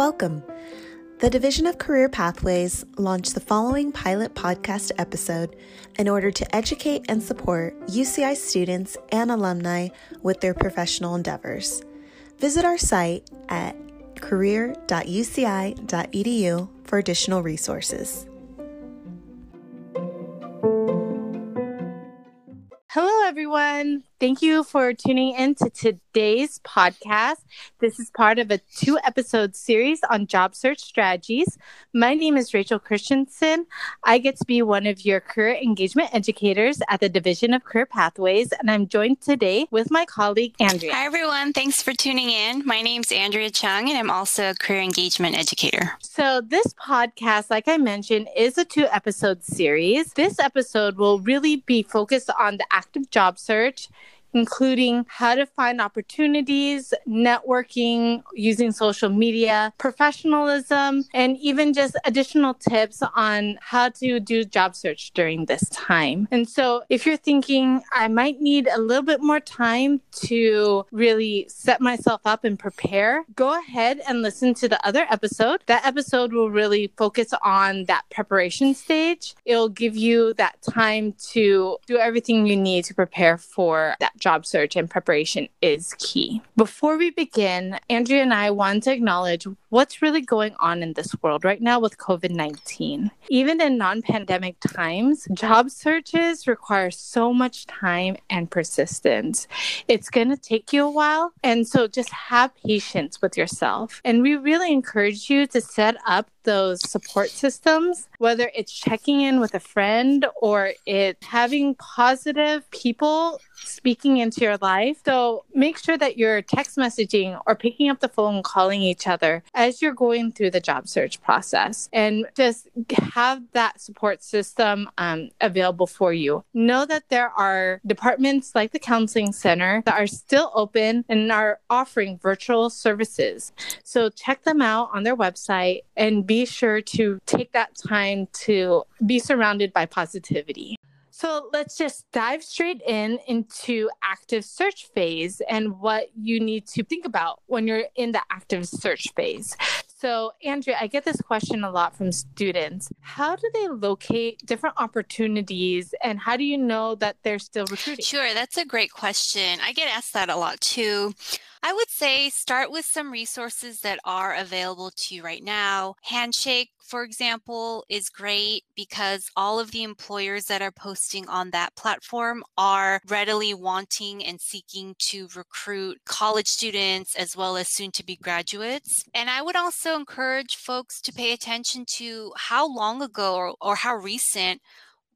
welcome. The Division of Career Pathways launched the following pilot podcast episode in order to educate and support UCI students and alumni with their professional endeavors. Visit our site at career.uci.edu for additional resources. Hello, everyone. Thank you for tuning in to today's podcast. This is part of a two episode series on job search strategies. My name is Rachel Christensen. I get to be one of your career engagement educators at the Division of Career Pathways, and I'm joined today with my colleague, Andrea. Hi, everyone. Thanks for tuning in. My name is Andrea Chung, and I'm also a career engagement educator. So, this podcast, like I mentioned, is a two episode series. This episode will really be focused on the active job search including how to find opportunities, networking, using social media, professionalism, and even just additional tips on how to do job search during this time. And so, if you're thinking, I might need a little bit more time to really set myself up and prepare, go ahead and listen to the other episode. That episode will really focus on that preparation stage. It'll give you that time to do everything you need to prepare for that job search and preparation is key. Before we begin, Andrea and I want to acknowledge what's really going on in this world right now with COVID 19. Even in non pandemic times, job searches require so much time and persistence. It's going to take you a while. And so just have patience with yourself. And we really encourage you to set up those support systems, whether it's checking in with a friend or it having positive people speaking into your life. So make sure that you're text messaging or picking up the phone, calling each other as you're going through the job search process and just have that support system um, available for you. Know that there are departments like the Counseling Center that are still open and are offering virtual services. So check them out on their website and be sure to take that time to be surrounded by positivity. So let's just dive straight in into active search phase and what you need to think about when you're in the active search phase. So, Andrea, I get this question a lot from students. How do they locate different opportunities and how do you know that they're still recruiting? Sure, that's a great question. I get asked that a lot too. I would say start with some resources that are available to you right now. Handshake, for example, is great because all of the employers that are posting on that platform are readily wanting and seeking to recruit college students as well as soon to be graduates. And I would also encourage folks to pay attention to how long ago or, or how recent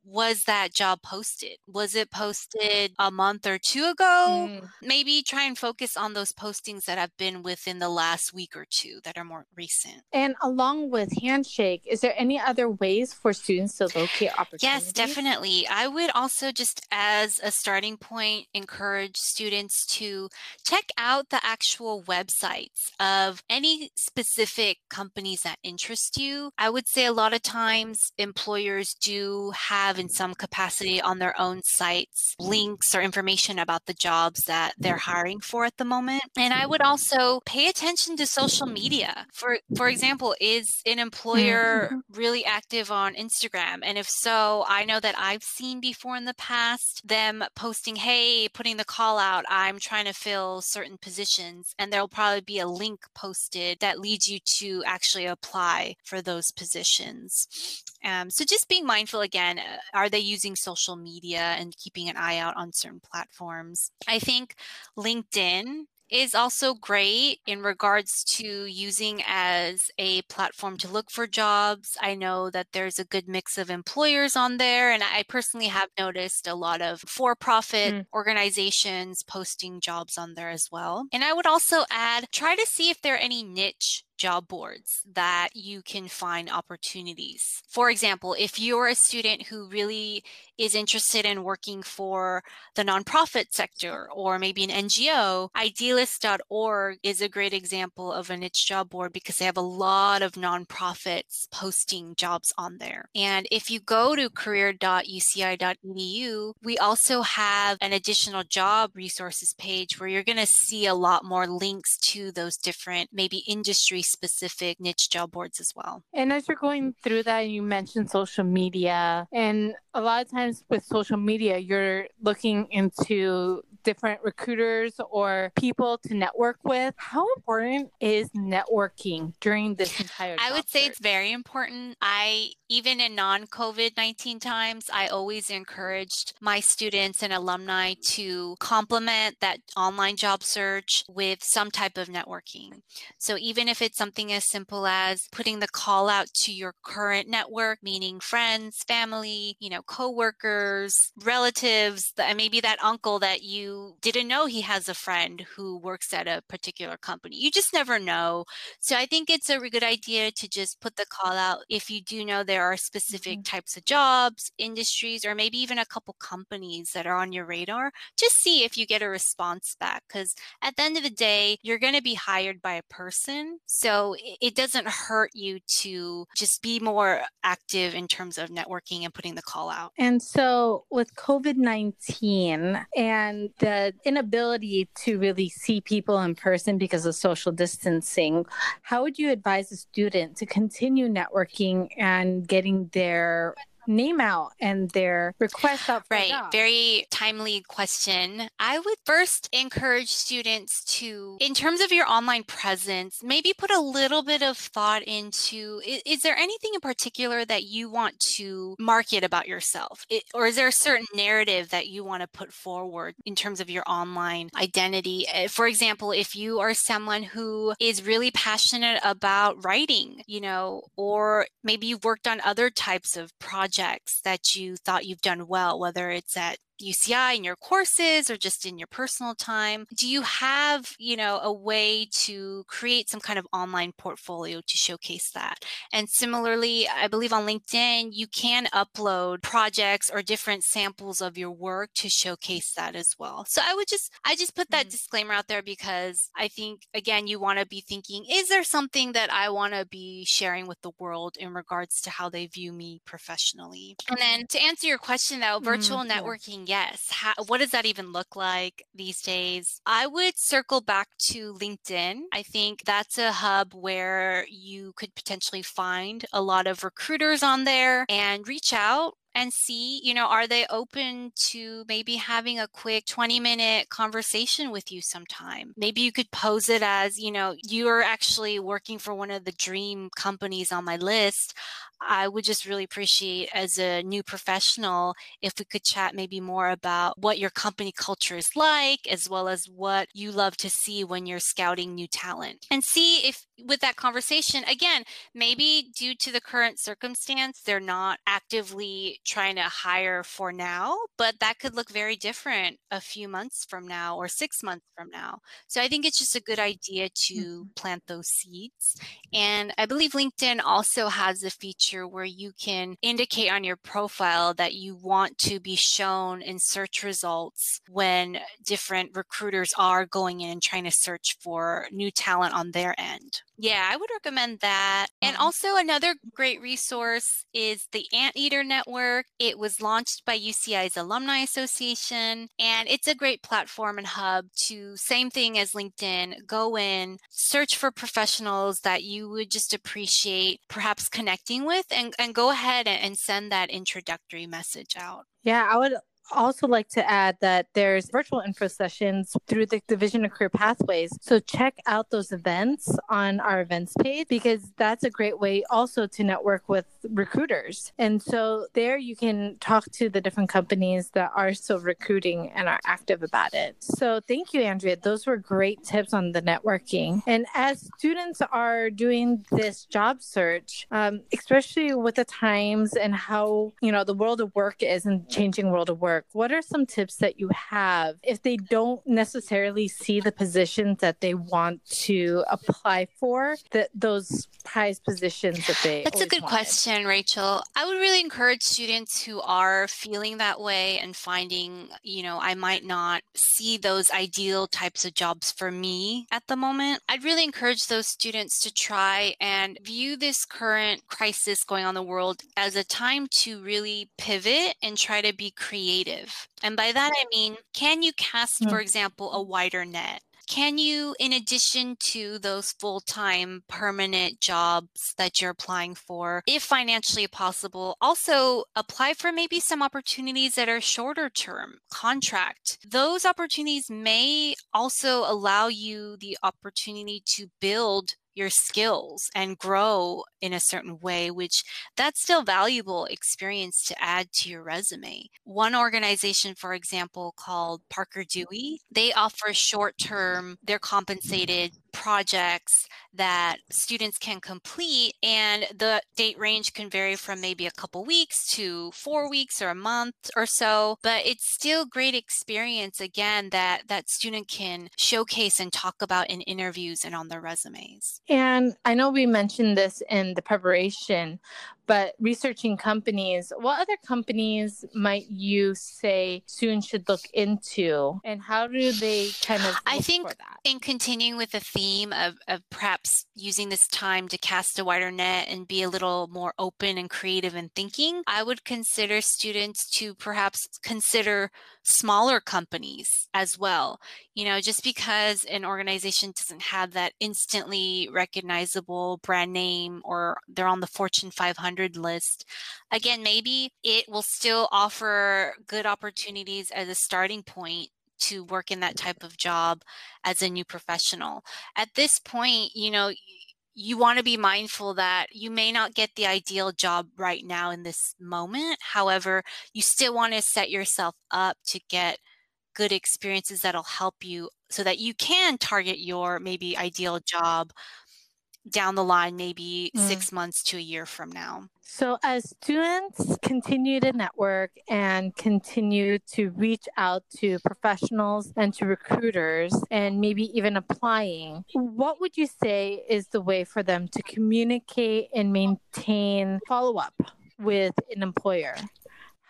was that job posted? Was it posted a month or two ago? Mm. Maybe try and focus on those postings that have been within the last week or two that are more recent. And along with Handshake, is there any other ways for students to locate opportunities? Yes, definitely. I would also just as a starting point encourage students to check out the actual websites of any specific companies that interest you. I would say a lot of times employers do have have in some capacity on their own sites links or information about the jobs that they're hiring for at the moment. And I would also pay attention to social media. For for example, is an employer mm-hmm. really active on Instagram? And if so, I know that I've seen before in the past them posting, "Hey, putting the call out, I'm trying to fill certain positions." And there'll probably be a link posted that leads you to actually apply for those positions. Um, so just being mindful again, uh, are they using social media and keeping an eye out on certain platforms? I think LinkedIn is also great in regards to using as a platform to look for jobs. I know that there's a good mix of employers on there, and I personally have noticed a lot of for profit mm. organizations posting jobs on there as well. And I would also add try to see if there are any niche job boards that you can find opportunities. For example, if you're a student who really is interested in working for the nonprofit sector or maybe an NGO, idealist.org is a great example of a niche job board because they have a lot of nonprofits posting jobs on there. And if you go to career.uci.edu, we also have an additional job resources page where you're going to see a lot more links to those different maybe industry specific niche job boards as well. And as you're going through that, you mentioned social media. And a lot of times with social media, you're looking into different recruiters or people to network with. How important is networking during this entire I would say it's very important. I even in non-COVID-19 times, I always encouraged my students and alumni to complement that online job search with some type of networking. So even if it's something as simple as putting the call out to your current network, meaning friends, family, you know, coworkers, relatives, and maybe that uncle that you didn't know he has a friend who works at a particular company. You just never know. So I think it's a good idea to just put the call out if you do know there are specific mm-hmm. types of jobs, industries, or maybe even a couple companies that are on your radar. Just see if you get a response back because at the end of the day, you're going to be hired by a person. So it doesn't hurt you to just be more active in terms of networking and putting the call out. And so with COVID 19 and the inability to really see people in person because of social distancing, how would you advise a student to continue networking and getting their name out and their request out right very timely question. I would first encourage students to in terms of your online presence maybe put a little bit of thought into is, is there anything in particular that you want to market about yourself? It, or is there a certain narrative that you want to put forward in terms of your online identity? Eh, for example if you are someone who is really passionate about writing you know or maybe you've worked on other types of projects projects that you thought you've done well, whether it's at UCI in your courses or just in your personal time? Do you have, you know, a way to create some kind of online portfolio to showcase that? And similarly, I believe on LinkedIn, you can upload projects or different samples of your work to showcase that as well. So I would just, I just put that mm-hmm. disclaimer out there because I think, again, you want to be thinking, is there something that I want to be sharing with the world in regards to how they view me professionally? And then to answer your question though, virtual mm-hmm. networking yes. How, what does that even look like these days? I would circle back to LinkedIn. I think that's a hub where you could potentially find a lot of recruiters on there and reach out and see, you know, are they open to maybe having a quick 20 minute conversation with you sometime? Maybe you could pose it as, you know, you're actually working for one of the dream companies on my list. I would just really appreciate as a new professional if we could chat maybe more about what your company culture is like, as well as what you love to see when you're scouting new talent. And see if with that conversation, again, maybe due to the current circumstance, they're not actively trying to hire for now, but that could look very different a few months from now or six months from now. So I think it's just a good idea to mm-hmm. plant those seeds. And I believe LinkedIn also has a feature where you can indicate on your profile that you want to be shown in search results when different recruiters are going in and trying to search for new talent on their end. Yeah, I would recommend that. And also, another great resource is the Anteater Network. It was launched by UCI's Alumni Association, and it's a great platform and hub to, same thing as LinkedIn, go in, search for professionals that you would just appreciate perhaps connecting with, and, and go ahead and send that introductory message out. Yeah, I would also like to add that there's virtual info sessions through the Division of Career Pathways. So check out those events on our events page because that's a great way also to network with recruiters. And so there you can talk to the different companies that are still recruiting and are active about it. So thank you, Andrea. Those were great tips on the networking. And as students are doing this job search, um, especially with the times and how, you know, the world of work is and changing world of work, work, what are some tips that you have if they don't necessarily see the positions that they want to apply for, that those prize positions that they That's a good wanted? question, Rachel. I would really encourage students who are feeling that way and finding, you know, I might not see those ideal types of jobs for me at the moment. I'd really encourage those students to try and view this current crisis going on in the world as a time to really pivot and try to be creative creative. And by that, I mean, can you cast, for mm. example, a wider net? can you, in addition to those full time permanent jobs that you're applying for, if financially possible, also apply for maybe some opportunities that are shorter term contract? Those opportunities may also allow you the opportunity to build your skills and grow in a certain way, which that's still valuable experience to add to your resume. One organization, for example, called Parker mm-hmm. Dewey, they offer short term, they're compensated projects that students can complete and the date range can vary from maybe a couple weeks to 4 weeks or a month or so but it's still great experience again that that student can showcase and talk about in interviews and on their resumes. And i know we mentioned this in the preparation but researching companies, what other companies might you say students should look into and how do they kind of I think in continuing with the theme of, of perhaps using this time to cast a wider net and be a little more open and creative in thinking, I would consider students to perhaps consider smaller companies as well. You know, just because an organization doesn't have that instantly recognizable brand name or they're on the Fortune 500 list, again, maybe it will still offer good opportunities as a starting point to work in that type of job as a new professional. At this point, you know, you want to be mindful that you may not get the ideal job right now in this moment. However, you still want to set yourself up to get good experiences that'll help you so that you can target your maybe ideal job down the line, maybe mm. six months to a year from now. So, as students continue to network and continue to reach out to professionals and to recruiters and maybe even applying, what would you say is the way for them to communicate and maintain follow up with an employer?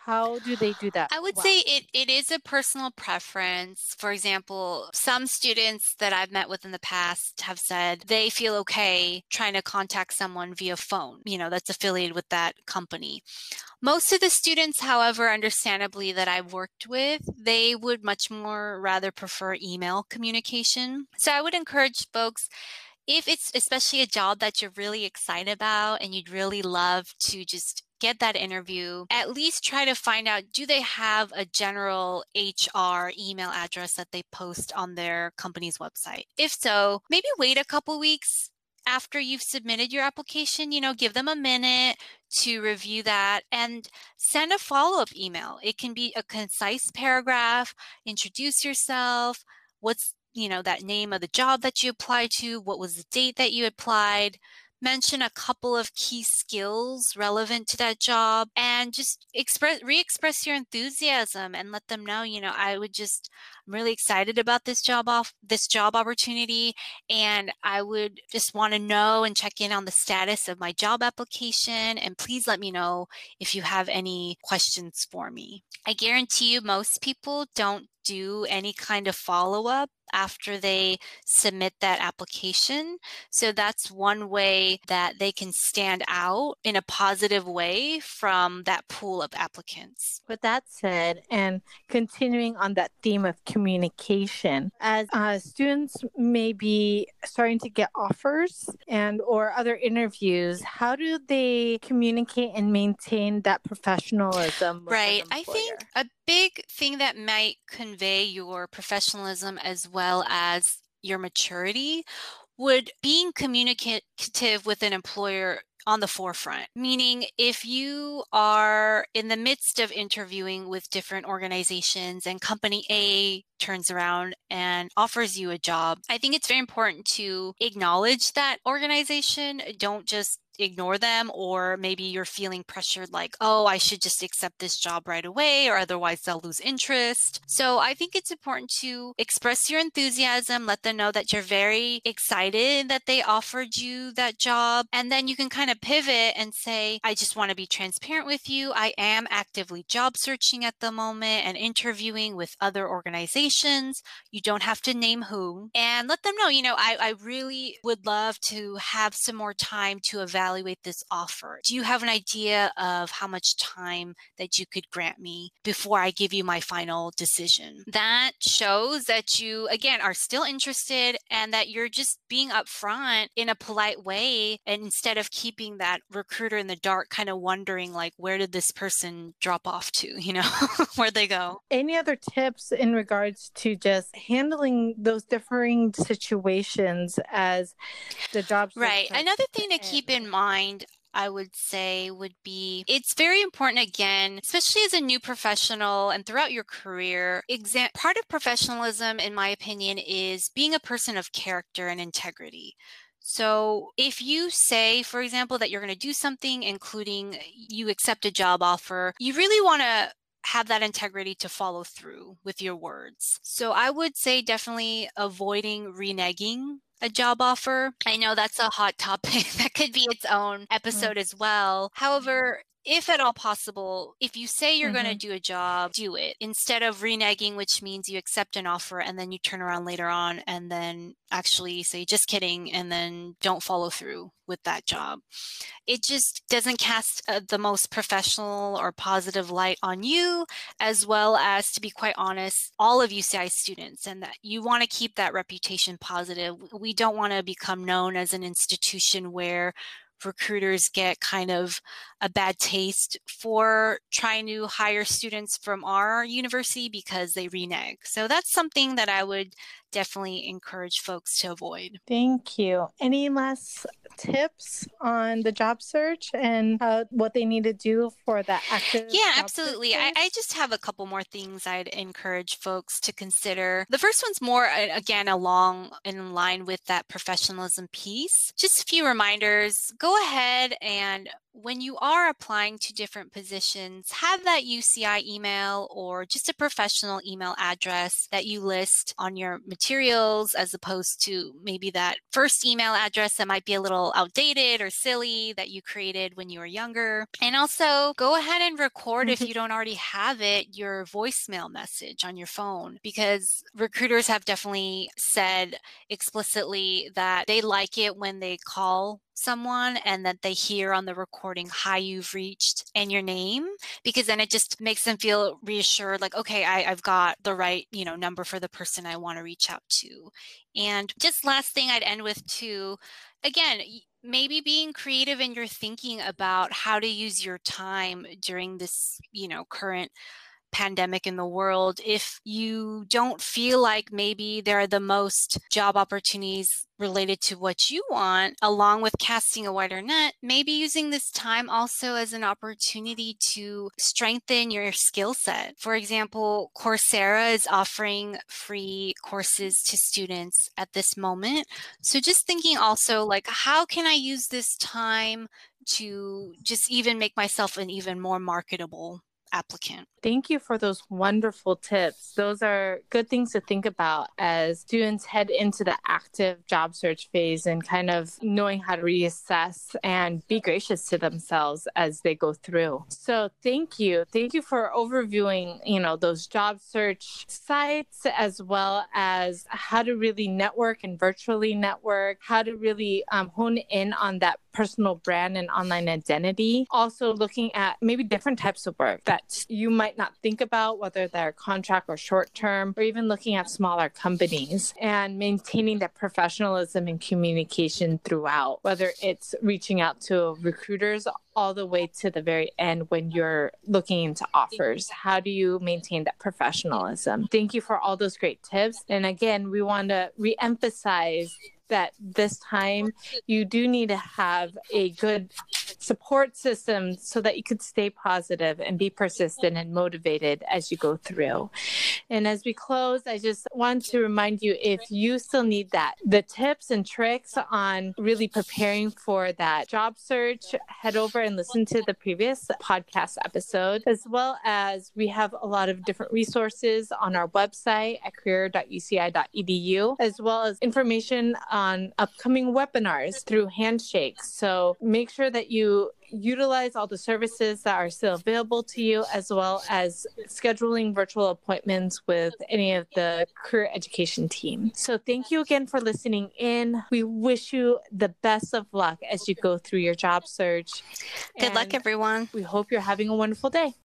How do they do that? I would say it, it is a personal preference. For example, some students that I've met with in the past have said they feel okay trying to contact someone via phone, you know, that's affiliated with that company. Most of the students, however, understandably that I've worked with, they would much more rather prefer email communication. So I would encourage folks if it's especially a job that you're really excited about and you'd really love to just get that interview, at least try to find out do they have a general HR email address that they post on their company's website? If so, maybe wait a couple weeks after you've submitted your application, you know, give them a minute to review that and send a follow up email. It can be a concise paragraph, introduce yourself, what's, you know, that name of the job that you applied to, what was the date that you applied, mention a couple of key skills relevant to that job and just express re-express your enthusiasm and let them know you know i would just i'm really excited about this job off this job opportunity and i would just want to know and check in on the status of my job application and please let me know if you have any questions for me. I guarantee you most people don't do any kind of follow up after they submit that application. So that's one way that they can stand out in a positive way from that pool of applicants. With that said, and continuing on that theme of communication, as uh, students may be starting to get offers and or other interviews, how do they communicate and maintain that professionalism? Right. I think a big thing that might convey your professionalism as well as your maturity would being communicative with an employer on the forefront. Meaning, if you are in the midst of interviewing with different organizations and company A turns around and offers you a job, I think it's very important to acknowledge that organization. Don't just ignore them or maybe you're feeling pressured like oh i should just accept this job right away or otherwise they'll lose interest. So i think it's important to express your enthusiasm let them know that you're very excited that they offered you that job and then you can kind of pivot and say i just want to be transparent with you. I am actively job searching at the moment and interviewing with other organizations. You don't have to name who and let them know you know i, I really would love to have some more time to evaluate evaluate this offer? Do you have an idea of how much time that you could grant me before I give you my final decision? That shows that you, again, are still interested and that you're just being upfront in a polite way. And instead of keeping that recruiter in the dark, kind of wondering, like, where did this person drop off to? You know, where'd they go? Any other tips in regards to just handling those differing situations as the job? Right. Another thing to keep in mind I would say would be it's very important again, especially as a new professional and throughout your career. Exam- part of professionalism, in my opinion, is being a person of character and integrity. So, if you say, for example, that you're going to do something, including uh, you accept a job offer, you really want to have that integrity to follow through with your words. So, I would say definitely avoiding reneging a job offer. I know that's a hot topic that could be its own episode mm. as well. However, if at all possible, if you say you're mm-hmm. going to do a job, do it instead of reneging, which means you accept an offer and then you turn around later on and then actually say, just kidding, and then don't follow through with that job. It just doesn't cast uh, the most professional or positive light on you, as well as, to be quite honest, all of UCI students, and that you want to keep that reputation positive. We don't want to become known as an institution where recruiters get kind of a bad taste for trying to hire students from our university because they renege. So that's something that I would definitely encourage folks to avoid. Thank you. Any last tips on the job search and uh, what they need to do for the active? Yeah, absolutely. I, I, just have a couple more things I'd encourage folks to consider. The first one's more, again, along in line with that professionalism piece. Just a few reminders. Go ahead and when you are applying to different positions, have that UCI email or just a professional email address that you list on your materials as opposed to maybe that first email address that might be a little outdated or silly that you created when you were younger. And also go ahead and record if mm-hmm. you don't already have it, your voicemail message on your phone because recruiters have definitely said explicitly that they like it when they call someone and that they hear on the recording hi you've reached and your name because then it just makes them feel reassured like okay I, i've got the right you know number for the person i want to reach out to. And just last thing i'd end with too again maybe being creative in your thinking about how to use your time during this you know current pandemic in the world, if you don't feel like maybe there are the most job opportunities related to what you want, along with casting a wider net, maybe using this time also as an opportunity to strengthen your skill set. For example, Coursera is offering free courses to students at this moment. So just thinking also like, how can I use this time to just even make myself an even more marketable applicant. Thank you for those wonderful tips. Those are good things to think about as students head into the active job search phase and kind of knowing how to reassess and be gracious to themselves as they go through. So, thank you. Thank you for overviewing, you know, those job search sites as well as how to really network and virtually network, how to really um, hone in on that personal brand and online identity. Also, looking at maybe different types of work that you might not think about, whether they're contract or short term, or even looking at smaller companies and maintaining that professionalism and communication throughout, whether it's reaching out to recruiters all the way to the very end when you're looking into offers. How do you maintain that professionalism? Thank you for all those great tips. And again, we want to reemphasize that this time you do need to have a good support system so that you could stay positive and be persistent and motivated as you go through. And as we close, I just want to remind you if you still need that, the tips and tricks on really preparing for that job search, head over and listen to the previous podcast episode, as well as we have a lot of different resources on our website at career.uci.edu, as well as information on upcoming webinars through Handshake. So make sure that you utilize all the services that are still available to you, as well as scheduling virtual appointments with any of the career education team. So, thank you again for listening in. We wish you the best of luck as you go through your job search. Good luck, everyone. We hope you're having a wonderful day.